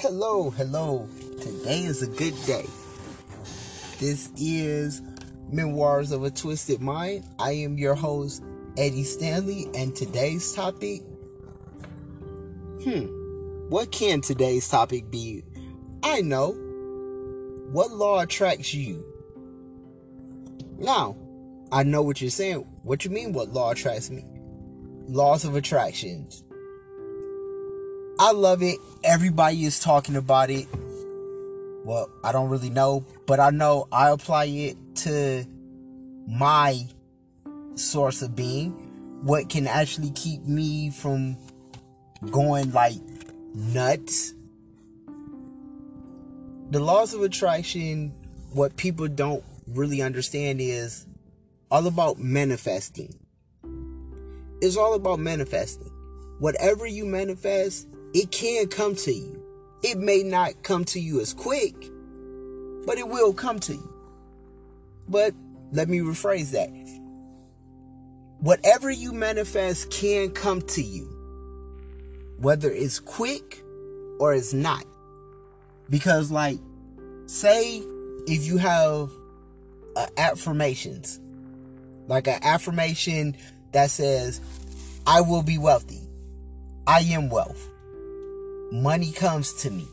Hello, hello. Today is a good day. This is Memoirs of a Twisted Mind. I am your host, Eddie Stanley, and today's topic. Hmm, what can today's topic be? I know. What law attracts you? Now, I know what you're saying. What you mean, what law attracts me? Laws of attractions. I love it. Everybody is talking about it. Well, I don't really know, but I know I apply it to my source of being. What can actually keep me from going like nuts? The laws of attraction, what people don't really understand is all about manifesting. It's all about manifesting. Whatever you manifest, it can come to you. It may not come to you as quick, but it will come to you. But let me rephrase that. Whatever you manifest can come to you, whether it's quick or it's not. Because, like, say if you have uh, affirmations, like an affirmation that says, I will be wealthy, I am wealth money comes to me.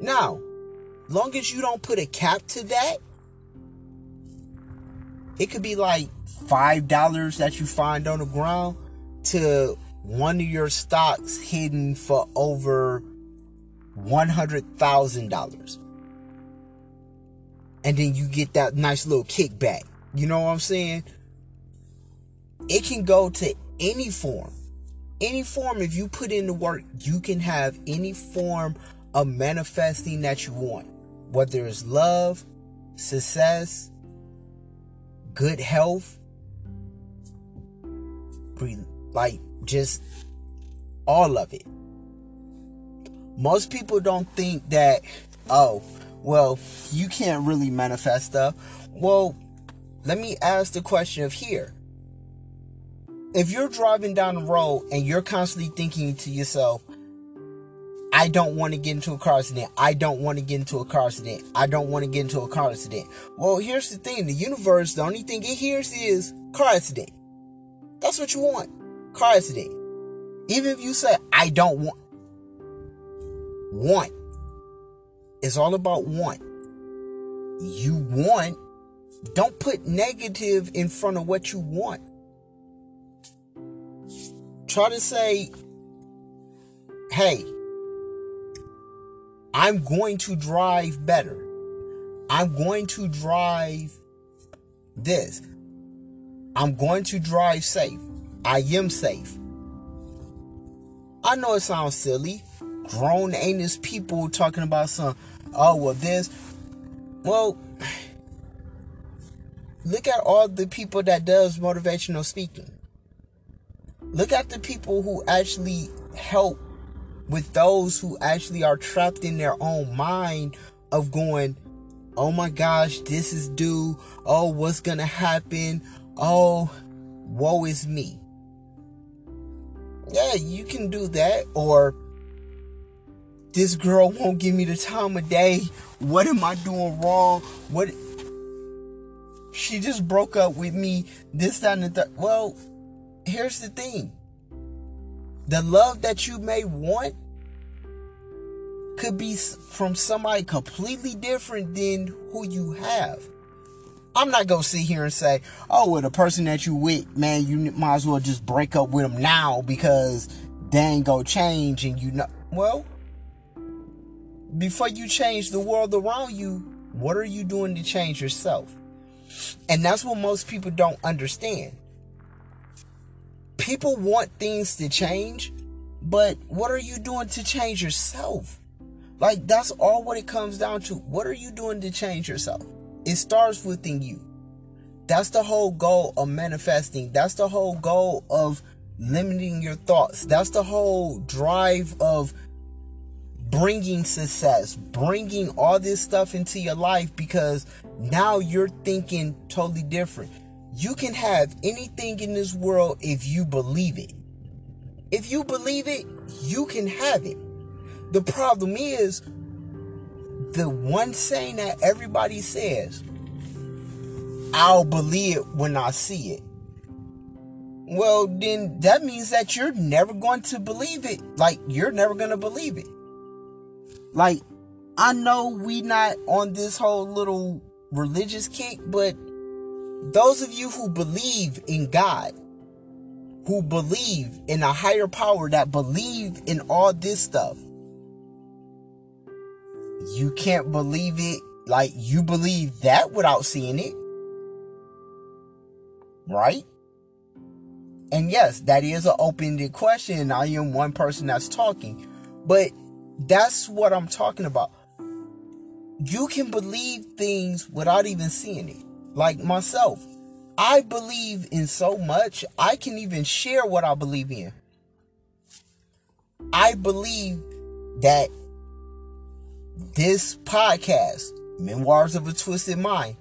Now, long as you don't put a cap to that, it could be like five dollars that you find on the ground to one of your stocks hidden for over one hundred thousand dollars. And then you get that nice little kickback. You know what I'm saying? It can go to any form any form, if you put in the work, you can have any form of manifesting that you want. Whether it's love, success, good health, like just all of it. Most people don't think that, oh, well, you can't really manifest stuff. Well, let me ask the question of here if you're driving down the road and you're constantly thinking to yourself, I don't want to get into a car accident. I don't want to get into a car accident. I don't want to get into a car accident. Well, here's the thing the universe, the only thing it hears is car accident. That's what you want car accident. Even if you say, I don't want, want. It's all about want. You want, don't put negative in front of what you want. Try to say, hey, I'm going to drive better. I'm going to drive this. I'm going to drive safe. I am safe. I know it sounds silly. Grown anus people talking about some, oh, well, this. Well, look at all the people that does motivational speaking. Look at the people who actually help with those who actually are trapped in their own mind of going, oh my gosh, this is due. Oh, what's gonna happen? Oh, woe is me. Yeah, you can do that. Or this girl won't give me the time of day. What am I doing wrong? What she just broke up with me. This, that, and the. Well, here's the thing the love that you may want could be from somebody completely different than who you have. I'm not gonna sit here and say, "Oh, well, the person that you with, man, you might as well just break up with them now because they ain't gonna change." And you know, well, before you change the world around you, what are you doing to change yourself? And that's what most people don't understand people want things to change, but what are you doing to change yourself? Like, that's all what it comes down to. What are you doing to change yourself? It starts within you. That's the whole goal of manifesting. That's the whole goal of limiting your thoughts. That's the whole drive of bringing success, bringing all this stuff into your life because now you're thinking totally different. You can have anything in this world if you believe it. If you believe it, you can have it. The problem is the one saying that everybody says, I'll believe it when I see it. Well, then that means that you're never going to believe it. Like, you're never going to believe it. Like, I know we not on this whole little religious kick, but those of you who believe in God, who believe in a higher power that believe in all this stuff, you can't believe it like you believe that without seeing it. Right? And yes, that is an open-ended question. I am one person that's talking. But that's what I'm talking about. You can believe things without even seeing it. Like myself, I believe in so much, I can even share what I believe in. I believe that this podcast, Memoirs of a Twisted Mind,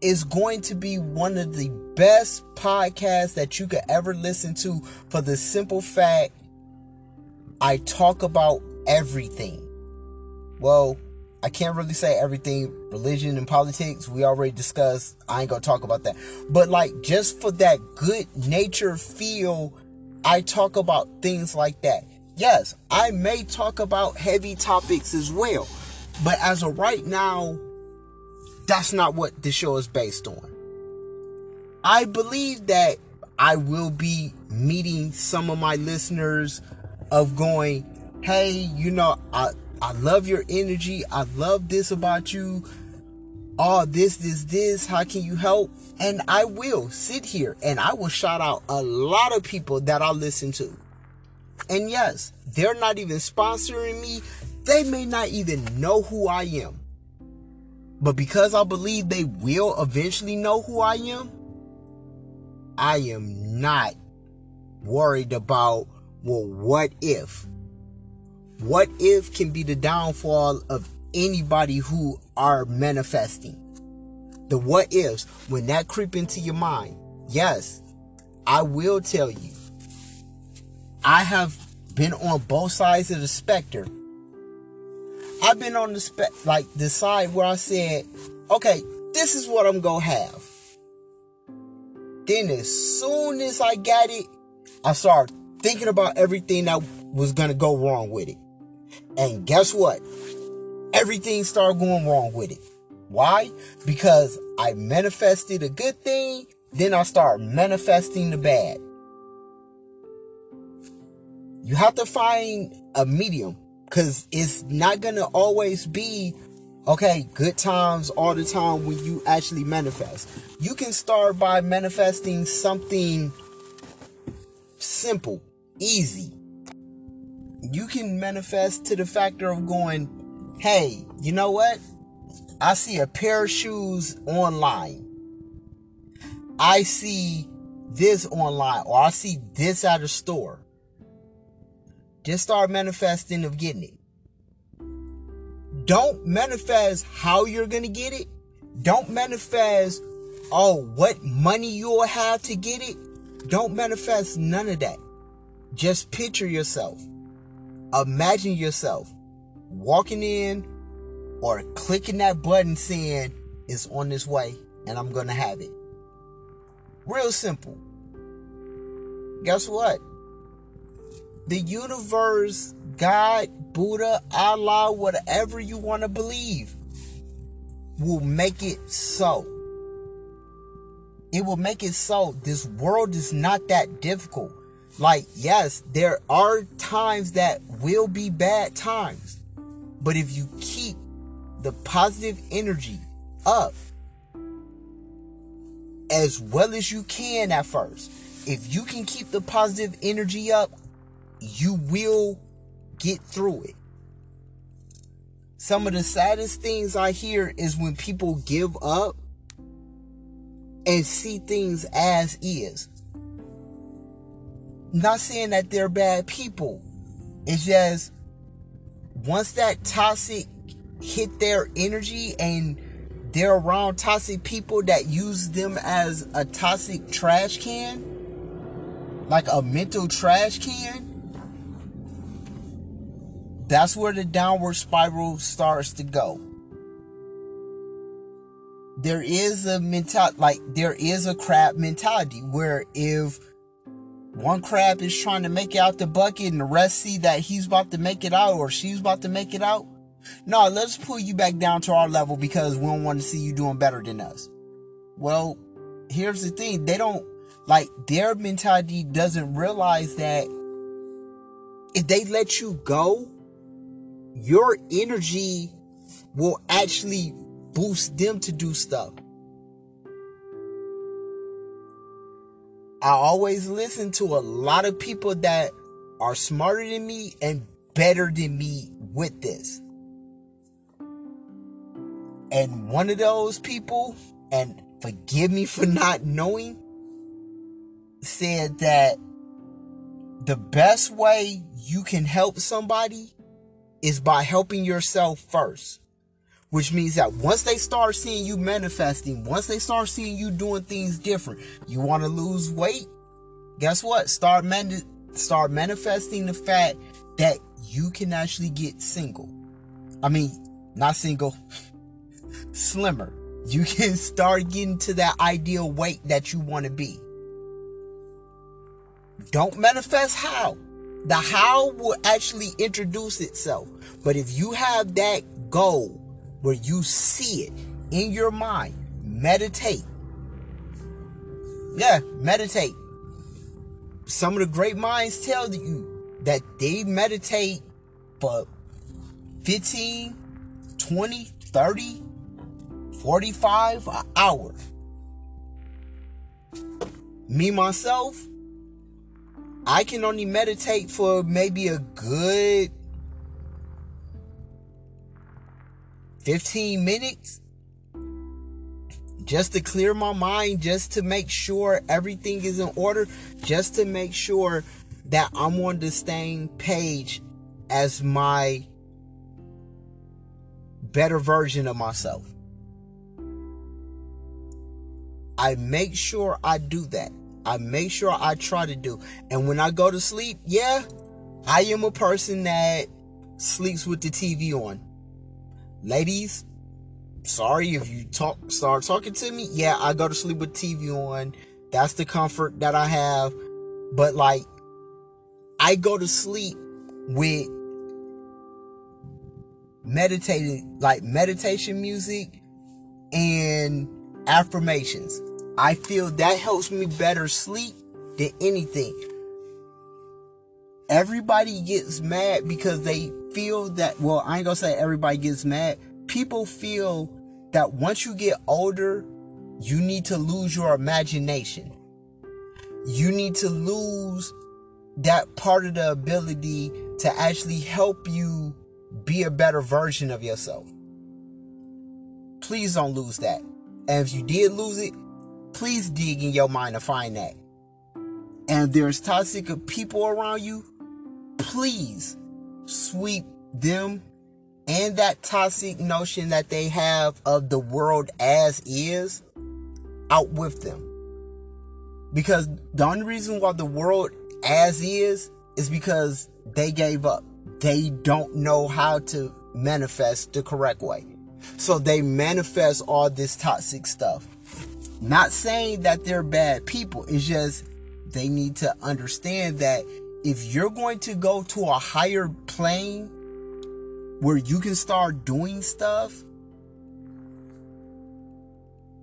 is going to be one of the best podcasts that you could ever listen to for the simple fact I talk about everything. Well, I can't really say everything religion and politics. We already discussed. I ain't gonna talk about that. But like just for that good nature feel, I talk about things like that. Yes, I may talk about heavy topics as well. But as of right now, that's not what the show is based on. I believe that I will be meeting some of my listeners of going, hey, you know, I, I love your energy. I love this about you. Oh, this, this, this. How can you help? And I will sit here and I will shout out a lot of people that I listen to. And yes, they're not even sponsoring me. They may not even know who I am. But because I believe they will eventually know who I am, I am not worried about, well, what if? What if can be the downfall of anybody who are manifesting. The what ifs, when that creep into your mind, yes, I will tell you. I have been on both sides of the specter. I've been on the spec like the side where I said, okay, this is what I'm gonna have. Then as soon as I got it, I started thinking about everything that was gonna go wrong with it. And guess what? Everything started going wrong with it. Why? Because I manifested a good thing, then I start manifesting the bad. You have to find a medium because it's not going to always be, okay, good times all the time when you actually manifest. You can start by manifesting something simple, easy. You can manifest to the factor of going, hey, you know what? I see a pair of shoes online. I see this online, or I see this at a store. Just start manifesting of getting it. Don't manifest how you're going to get it. Don't manifest, oh, what money you'll have to get it. Don't manifest none of that. Just picture yourself. Imagine yourself walking in or clicking that button saying it's on this way and I'm going to have it. Real simple. Guess what? the universe, God, Buddha, Allah, whatever you want to believe, will make it so. It will make it so. This world is not that difficult. Like, yes, there are times that will be bad times. But if you keep the positive energy up as well as you can at first, if you can keep the positive energy up, you will get through it. Some of the saddest things I hear is when people give up and see things as is. Not saying that they're bad people. It's just once that toxic hit their energy and they're around toxic people that use them as a toxic trash can, like a mental trash can, that's where the downward spiral starts to go. There is a mentality, like there is a crab mentality where if one crab is trying to make it out the bucket and the rest see that he's about to make it out or she's about to make it out, no, let's pull you back down to our level because we don't want to see you doing better than us. Well, here's the thing they don't like their mentality doesn't realize that if they let you go, your energy will actually boost them to do stuff. I always listen to a lot of people that are smarter than me and better than me with this. And one of those people, and forgive me for not knowing, said that the best way you can help somebody is by helping yourself first. Which means that once they start seeing you manifesting, once they start seeing you doing things different, you want to lose weight, guess what? Start man- start manifesting the fact that you can actually get single. I mean, not single, slimmer. You can start getting to that ideal weight that you want to be. Don't manifest how. The how will actually introduce itself. But if you have that goal where you see it in your mind, meditate. Yeah, meditate. Some of the great minds tell you that they meditate for 15, 20, 30, 45 an hour. Me myself, I can only meditate for maybe a good 15 minutes just to clear my mind, just to make sure everything is in order, just to make sure that I'm on the same page as my better version of myself. I make sure I do that. I make sure I try to do. And when I go to sleep, yeah, I am a person that sleeps with the TV on. Ladies, sorry if you talk start talking to me. Yeah, I go to sleep with TV on. That's the comfort that I have. But like I go to sleep with meditating like meditation music and affirmations. I feel that helps me better sleep than anything. Everybody gets mad because they feel that, well, I ain't gonna say everybody gets mad. People feel that once you get older, you need to lose your imagination. You need to lose that part of the ability to actually help you be a better version of yourself. Please don't lose that. And if you did lose it, please dig in your mind to find that. And there's toxic people around you, please sweep them and that toxic notion that they have of the world as is out with them. Because the only reason why the world as is is because they gave up. They don't know how to manifest the correct way. So they manifest all this toxic stuff. Not saying that they're bad people, it's just they need to understand that if you're going to go to a higher plane where you can start doing stuff,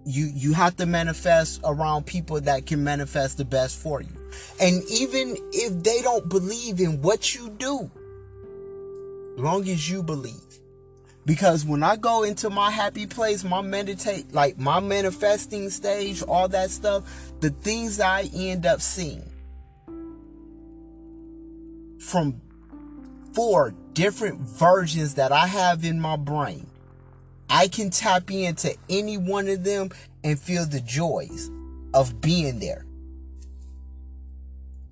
you you have to manifest around people that can manifest the best for you. And even if they don't believe in what you do, long as you believe because when I go into my happy place, my meditate, like my manifesting stage, all that stuff, the things I end up seeing from four different versions that I have in my brain, I can tap into any one of them and feel the joys of being there.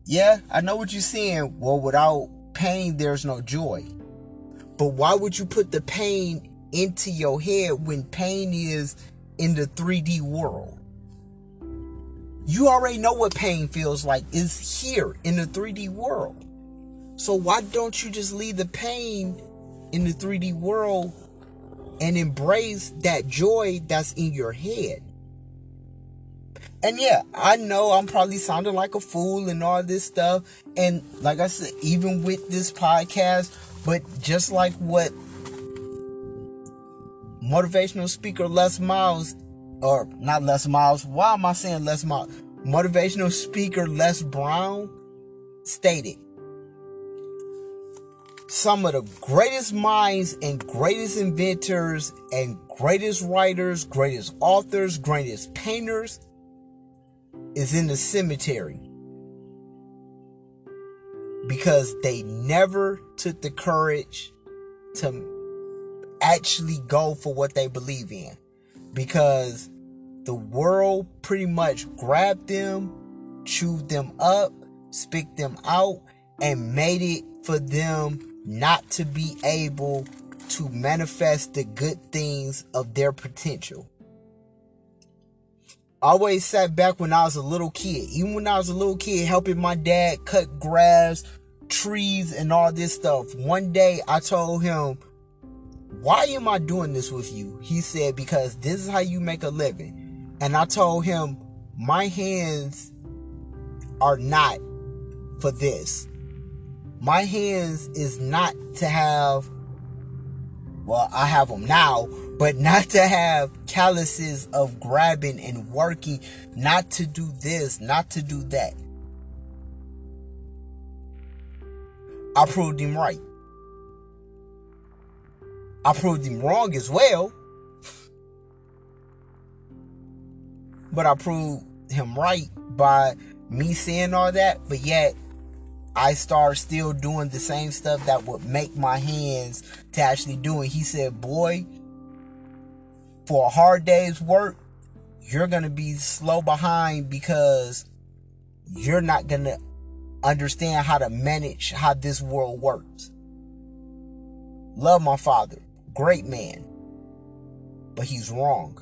Yeah, I know what you're saying. Well, without pain, there's no joy. But why would you put the pain into your head when pain is in the 3D world? You already know what pain feels like. It's here in the 3D world. So why don't you just leave the pain in the 3D world and embrace that joy that's in your head? And yeah, I know I'm probably sounding like a fool and all this stuff. And like I said, even with this podcast, but just like what motivational speaker Les Miles, or not Les Miles, why am I saying Les Miles? Motivational speaker Les Brown stated some of the greatest minds and greatest inventors and greatest writers, greatest authors, greatest painters is in the cemetery. Because they never took the courage to actually go for what they believe in. Because the world pretty much grabbed them, chewed them up, spit them out, and made it for them not to be able to manifest the good things of their potential I always sat back when I was a little kid. Even when I was a little kid, helping my dad cut grass, trees, and all this stuff. One day I told him, Why am I doing this with you? He said, Because this is how you make a living. And I told him, My hands are not for this. My hands is not to have, well, I have them now, but not to have calluses of grabbing and working, not to do this, not to do that. I proved him right. I proved him wrong as well. But I proved him right by me saying all that, but yet I start still doing the same stuff that would make my hands to actually do it. He said, Boy, for a hard day's work, you're going to be slow behind because you're not going to understand how to manage how this world works. Love my father, great man, but he's wrong.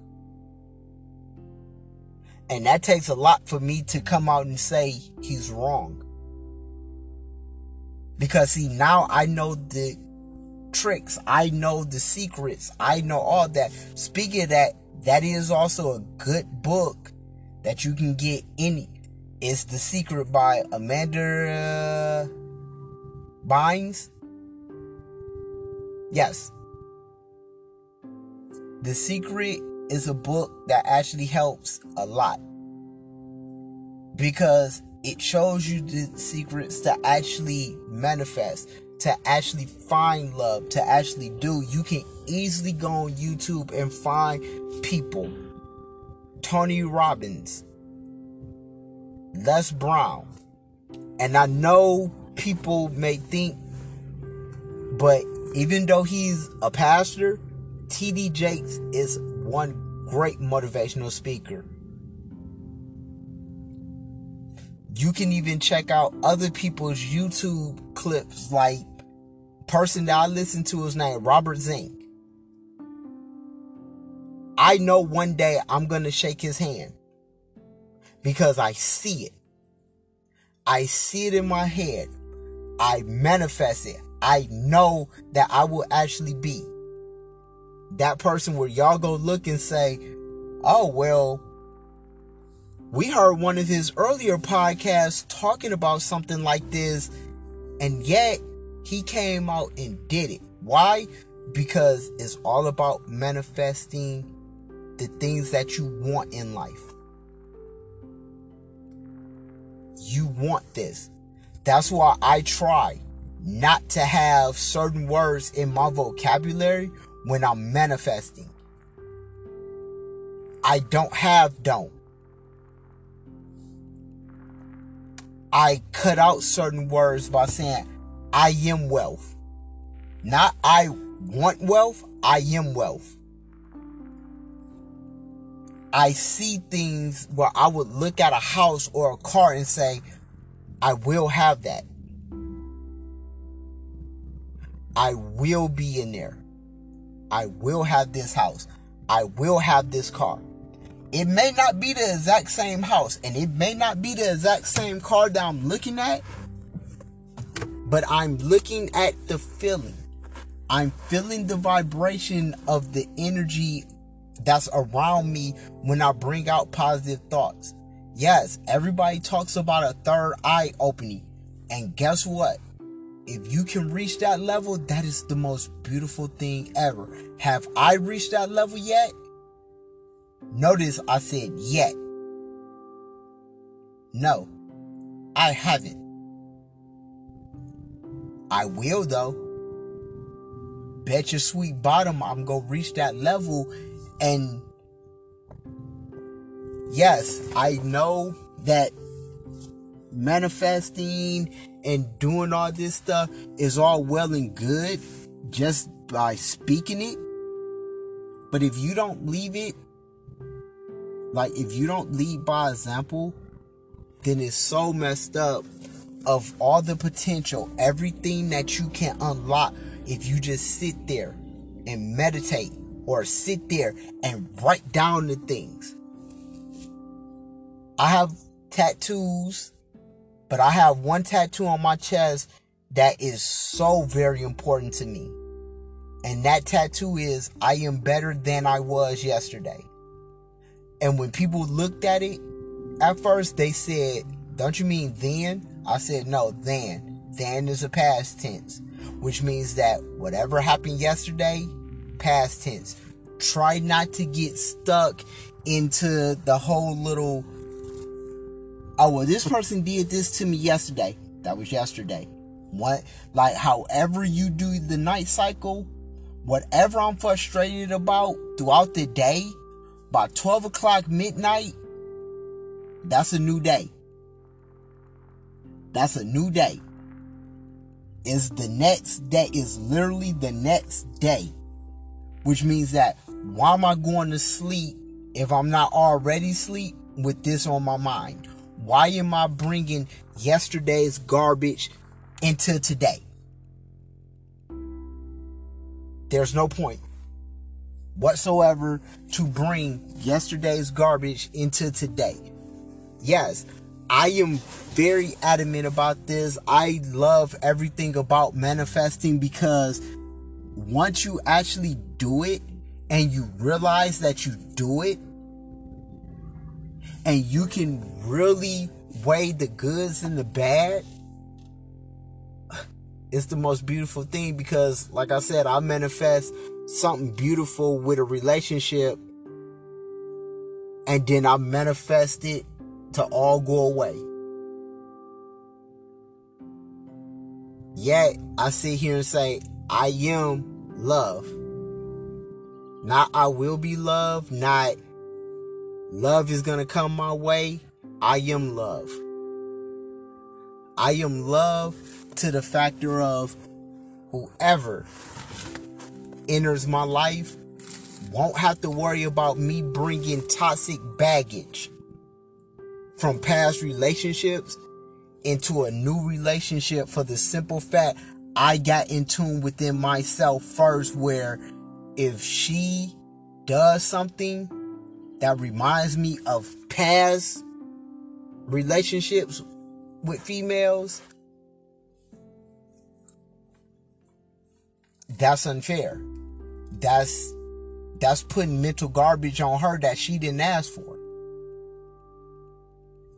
And that takes a lot for me to come out and say he's wrong. Because see, now I know the tricks. I know the secrets. I know all that. Speaking of that, that is also a good book that you can get any. It's The Secret by Amanda Bynes. Yes. The Secret is a book that actually helps a lot because it shows you the secrets to actually manifest to actually find love, to actually do, you can easily go on YouTube and find people. Tony Robbins, Les Brown. And I know people may think, but even though he's a pastor, TD Jakes is one great motivational speaker. You can even check out other people's YouTube clips like person that I listen to is named Robert Zink. I know one day I'm to shake his hand because I see it. I see it in my head. I manifest it. I know that I will actually be that person where y'all go look and say, oh, well, we heard one of his earlier podcasts talking about something like this, and yet he came out and did it. Why? Because it's all about manifesting the things that you want in life. You want this. That's why I try not to have certain words in my vocabulary when I'm manifesting. I don't have don't. I cut out certain words by saying I am wealth. Not I want wealth, I am wealth. I see things where I would look at a house or a car and say, I will have that. I will be in there. I will have this house. I will have this car. It may not be the exact same house and it may not be the exact same car that I'm looking at. but I'm looking at the feeling. I'm feeling the vibration of the energy that's around me when I bring out positive thoughts. Yes, everybody talks about a third eye opening. And guess what? If you can reach that level, that is the most beautiful thing ever. Have I reached that level yet? Notice I said yet. No, I haven't. I will though. Bet your sweet bottom I'm gonna reach that level and yes, I know that manifesting and doing all this stuff is all well and good just by speaking it. But if you don't leave it, like if you don't lead by example, then it's so messed up of all the potential, everything that you can unlock if you just sit there and meditate or sit there and write down the things. I have tattoos, but I have one tattoo on my chest that is so very important to me. And that tattoo is I am better than I was yesterday. And when people looked at it, at first they said, Don't you mean then? I said, No, then. Then is a past tense, which means that whatever happened yesterday, past tense. Try not to get stuck into the whole little oh well this person did this to me yesterday that was yesterday what like however you do the night cycle whatever i'm frustrated about throughout the day by 12 o'clock midnight that's a new day. That's a new day. Is the next day is literally the next day which means that why am i going to sleep if i'm not already asleep with this on my mind? Why am I bringing yesterday's garbage into today? There's no point whatsoever to bring yesterday's garbage into today. Yes, I am very adamant about this. I love everything about manifesting because once you actually do it and you realize that you do it, and you can really weigh the goods and the bad, it's the most beautiful thing because, like I said, I manifest something beautiful with a relationship, and then I manifest it to all go away. Yet, I sit here and say, I am love. Not I will be loved, not love is going to come my way, I am love. I am love to the factor of whoever enters my life won't have to worry about me bringing toxic baggage from past relationships into a new relationship for the simple fact I got in tune within myself first where if she does something that reminds me of past relationships with females, that's unfair. That's that's putting mental garbage on her that she didn't ask for.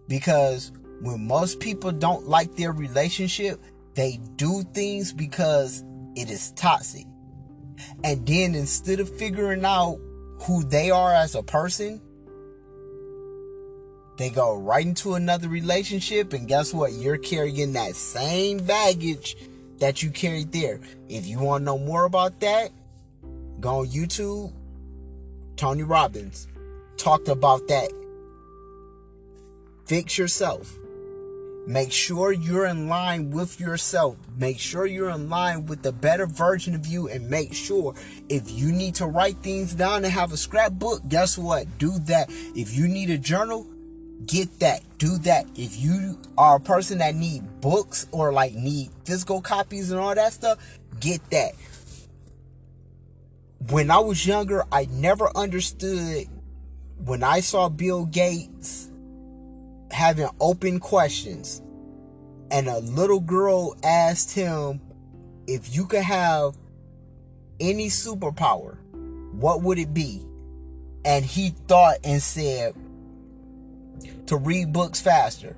Because when most people don't like their relationship, they do things because it is toxic. And then instead of figuring out who they are as a person, they go right into another relationship, and guess what? You're carrying that same baggage that you carried there. If you want to know more about that, go on YouTube. Tony Robbins talked about that. Fix yourself. Make sure you're in line with yourself. Make sure you're in line with the better version of you and make sure if you need to write things down and have a scrapbook, guess what? Do that. If you need a journal, get that. Do that. If you are a person that need books or like need physical copies and all that stuff, get that. When I was younger, I never understood when I saw Bill Gates having open questions. and a little girl asked him if you could have any superpower, what would it be? And he thought and said to read books faster.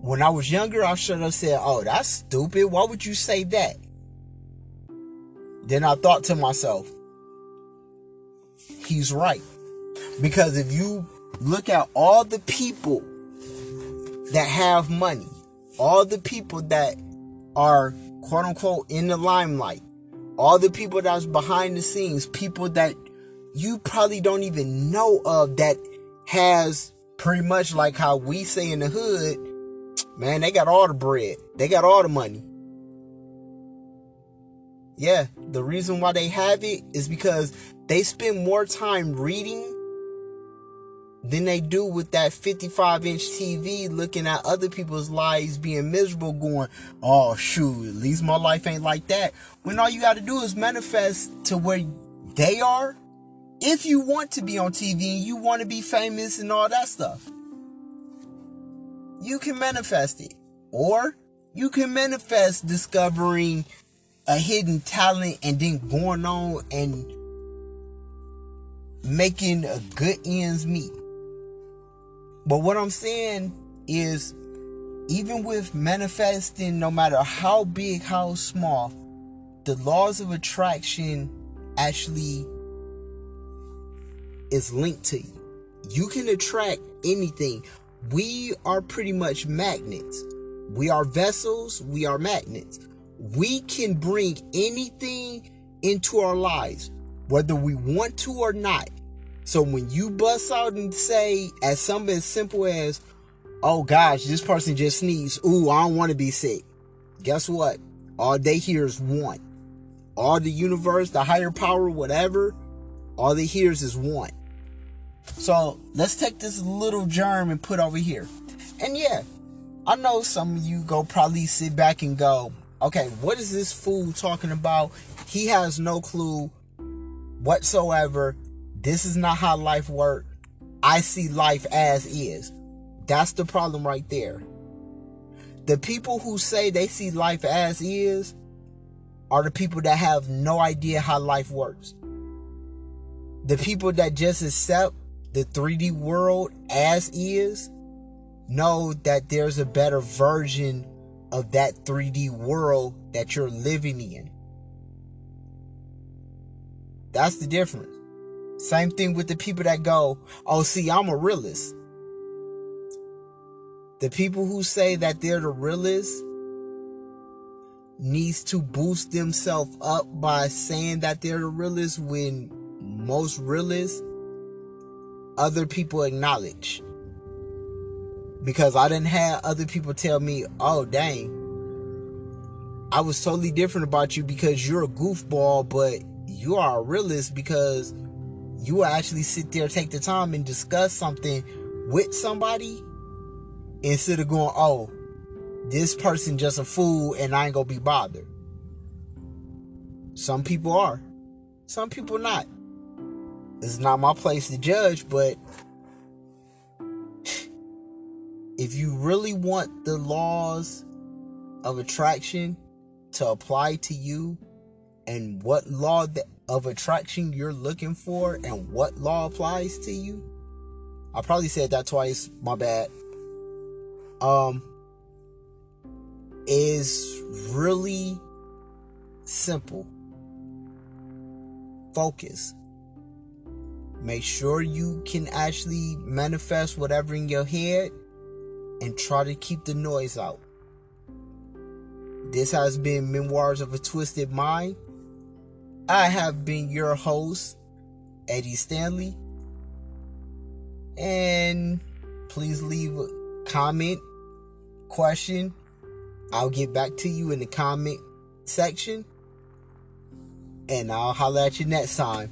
When I was younger, I should have said, Oh, that's stupid. Why would you say that? Then I thought to myself, He's right. Because if you look at all the people that have money, all the people that are quote unquote in the limelight, all the people that's behind the scenes, people that you probably don't even know of that has pretty much like how we say in the hood, man, they got all the bread. They got all the money. Yeah, the reason why they have it is because they spend more time reading than they do with that 55 inch TV looking at other people's lives being miserable, going, oh, shoot, at least my life ain't like that. When all you got to do is manifest to where they are. If you want to be on TV and you want to be famous and all that stuff, you can manifest it. Or you can manifest discovering a hidden talent and then going on and making a good ends meet. But what I'm saying is, even with manifesting, no matter how big, how small, the laws of attraction actually is linked to you. You can attract anything. We are pretty much magnets. We are vessels, we are magnets. We can bring anything into our lives, whether we want to or not. So when you bust out and say, as something as simple as, oh gosh, this person just sneezed. Ooh, I don't want to be sick. Guess what? All they hear is one. All the universe, the higher power, whatever, all they hears is one. So let's take this little germ and put over here. And yeah, I know some of you go probably sit back and go, okay, what is this fool talking about? He has no clue whatsoever this is not how life works. I see life as is. That's the problem right there. The people who say they see life as is are the people that have no idea how life works. The people that just accept the 3D world as is know that there's a better version of that 3D world that you're living in. That's the difference. Same thing with the people that go, oh, see, I'm a realist. The people who say that they're the realist needs to boost themselves up by saying that they're the realist when most realists other people acknowledge. Because I didn't have other people tell me, oh dang, I was totally different about you because you're a goofball, but you are a realist because you will actually sit there, take the time and discuss something with somebody instead of going, oh, this person just a fool and I ain't gonna be bothered. Some people are, some people not. It's not my place to judge, but if you really want the laws of attraction to apply to you and what law of attraction you're looking for and what law applies to you. I probably said that twice, my bad. Um is really simple. Focus. Make sure you can actually manifest whatever in your head and try to keep the noise out. This has been Memoirs of a Twisted Mind. I have been your host, Eddie Stanley. And please leave a comment, question. I'll get back to you in the comment section. And I'll holler at you next time.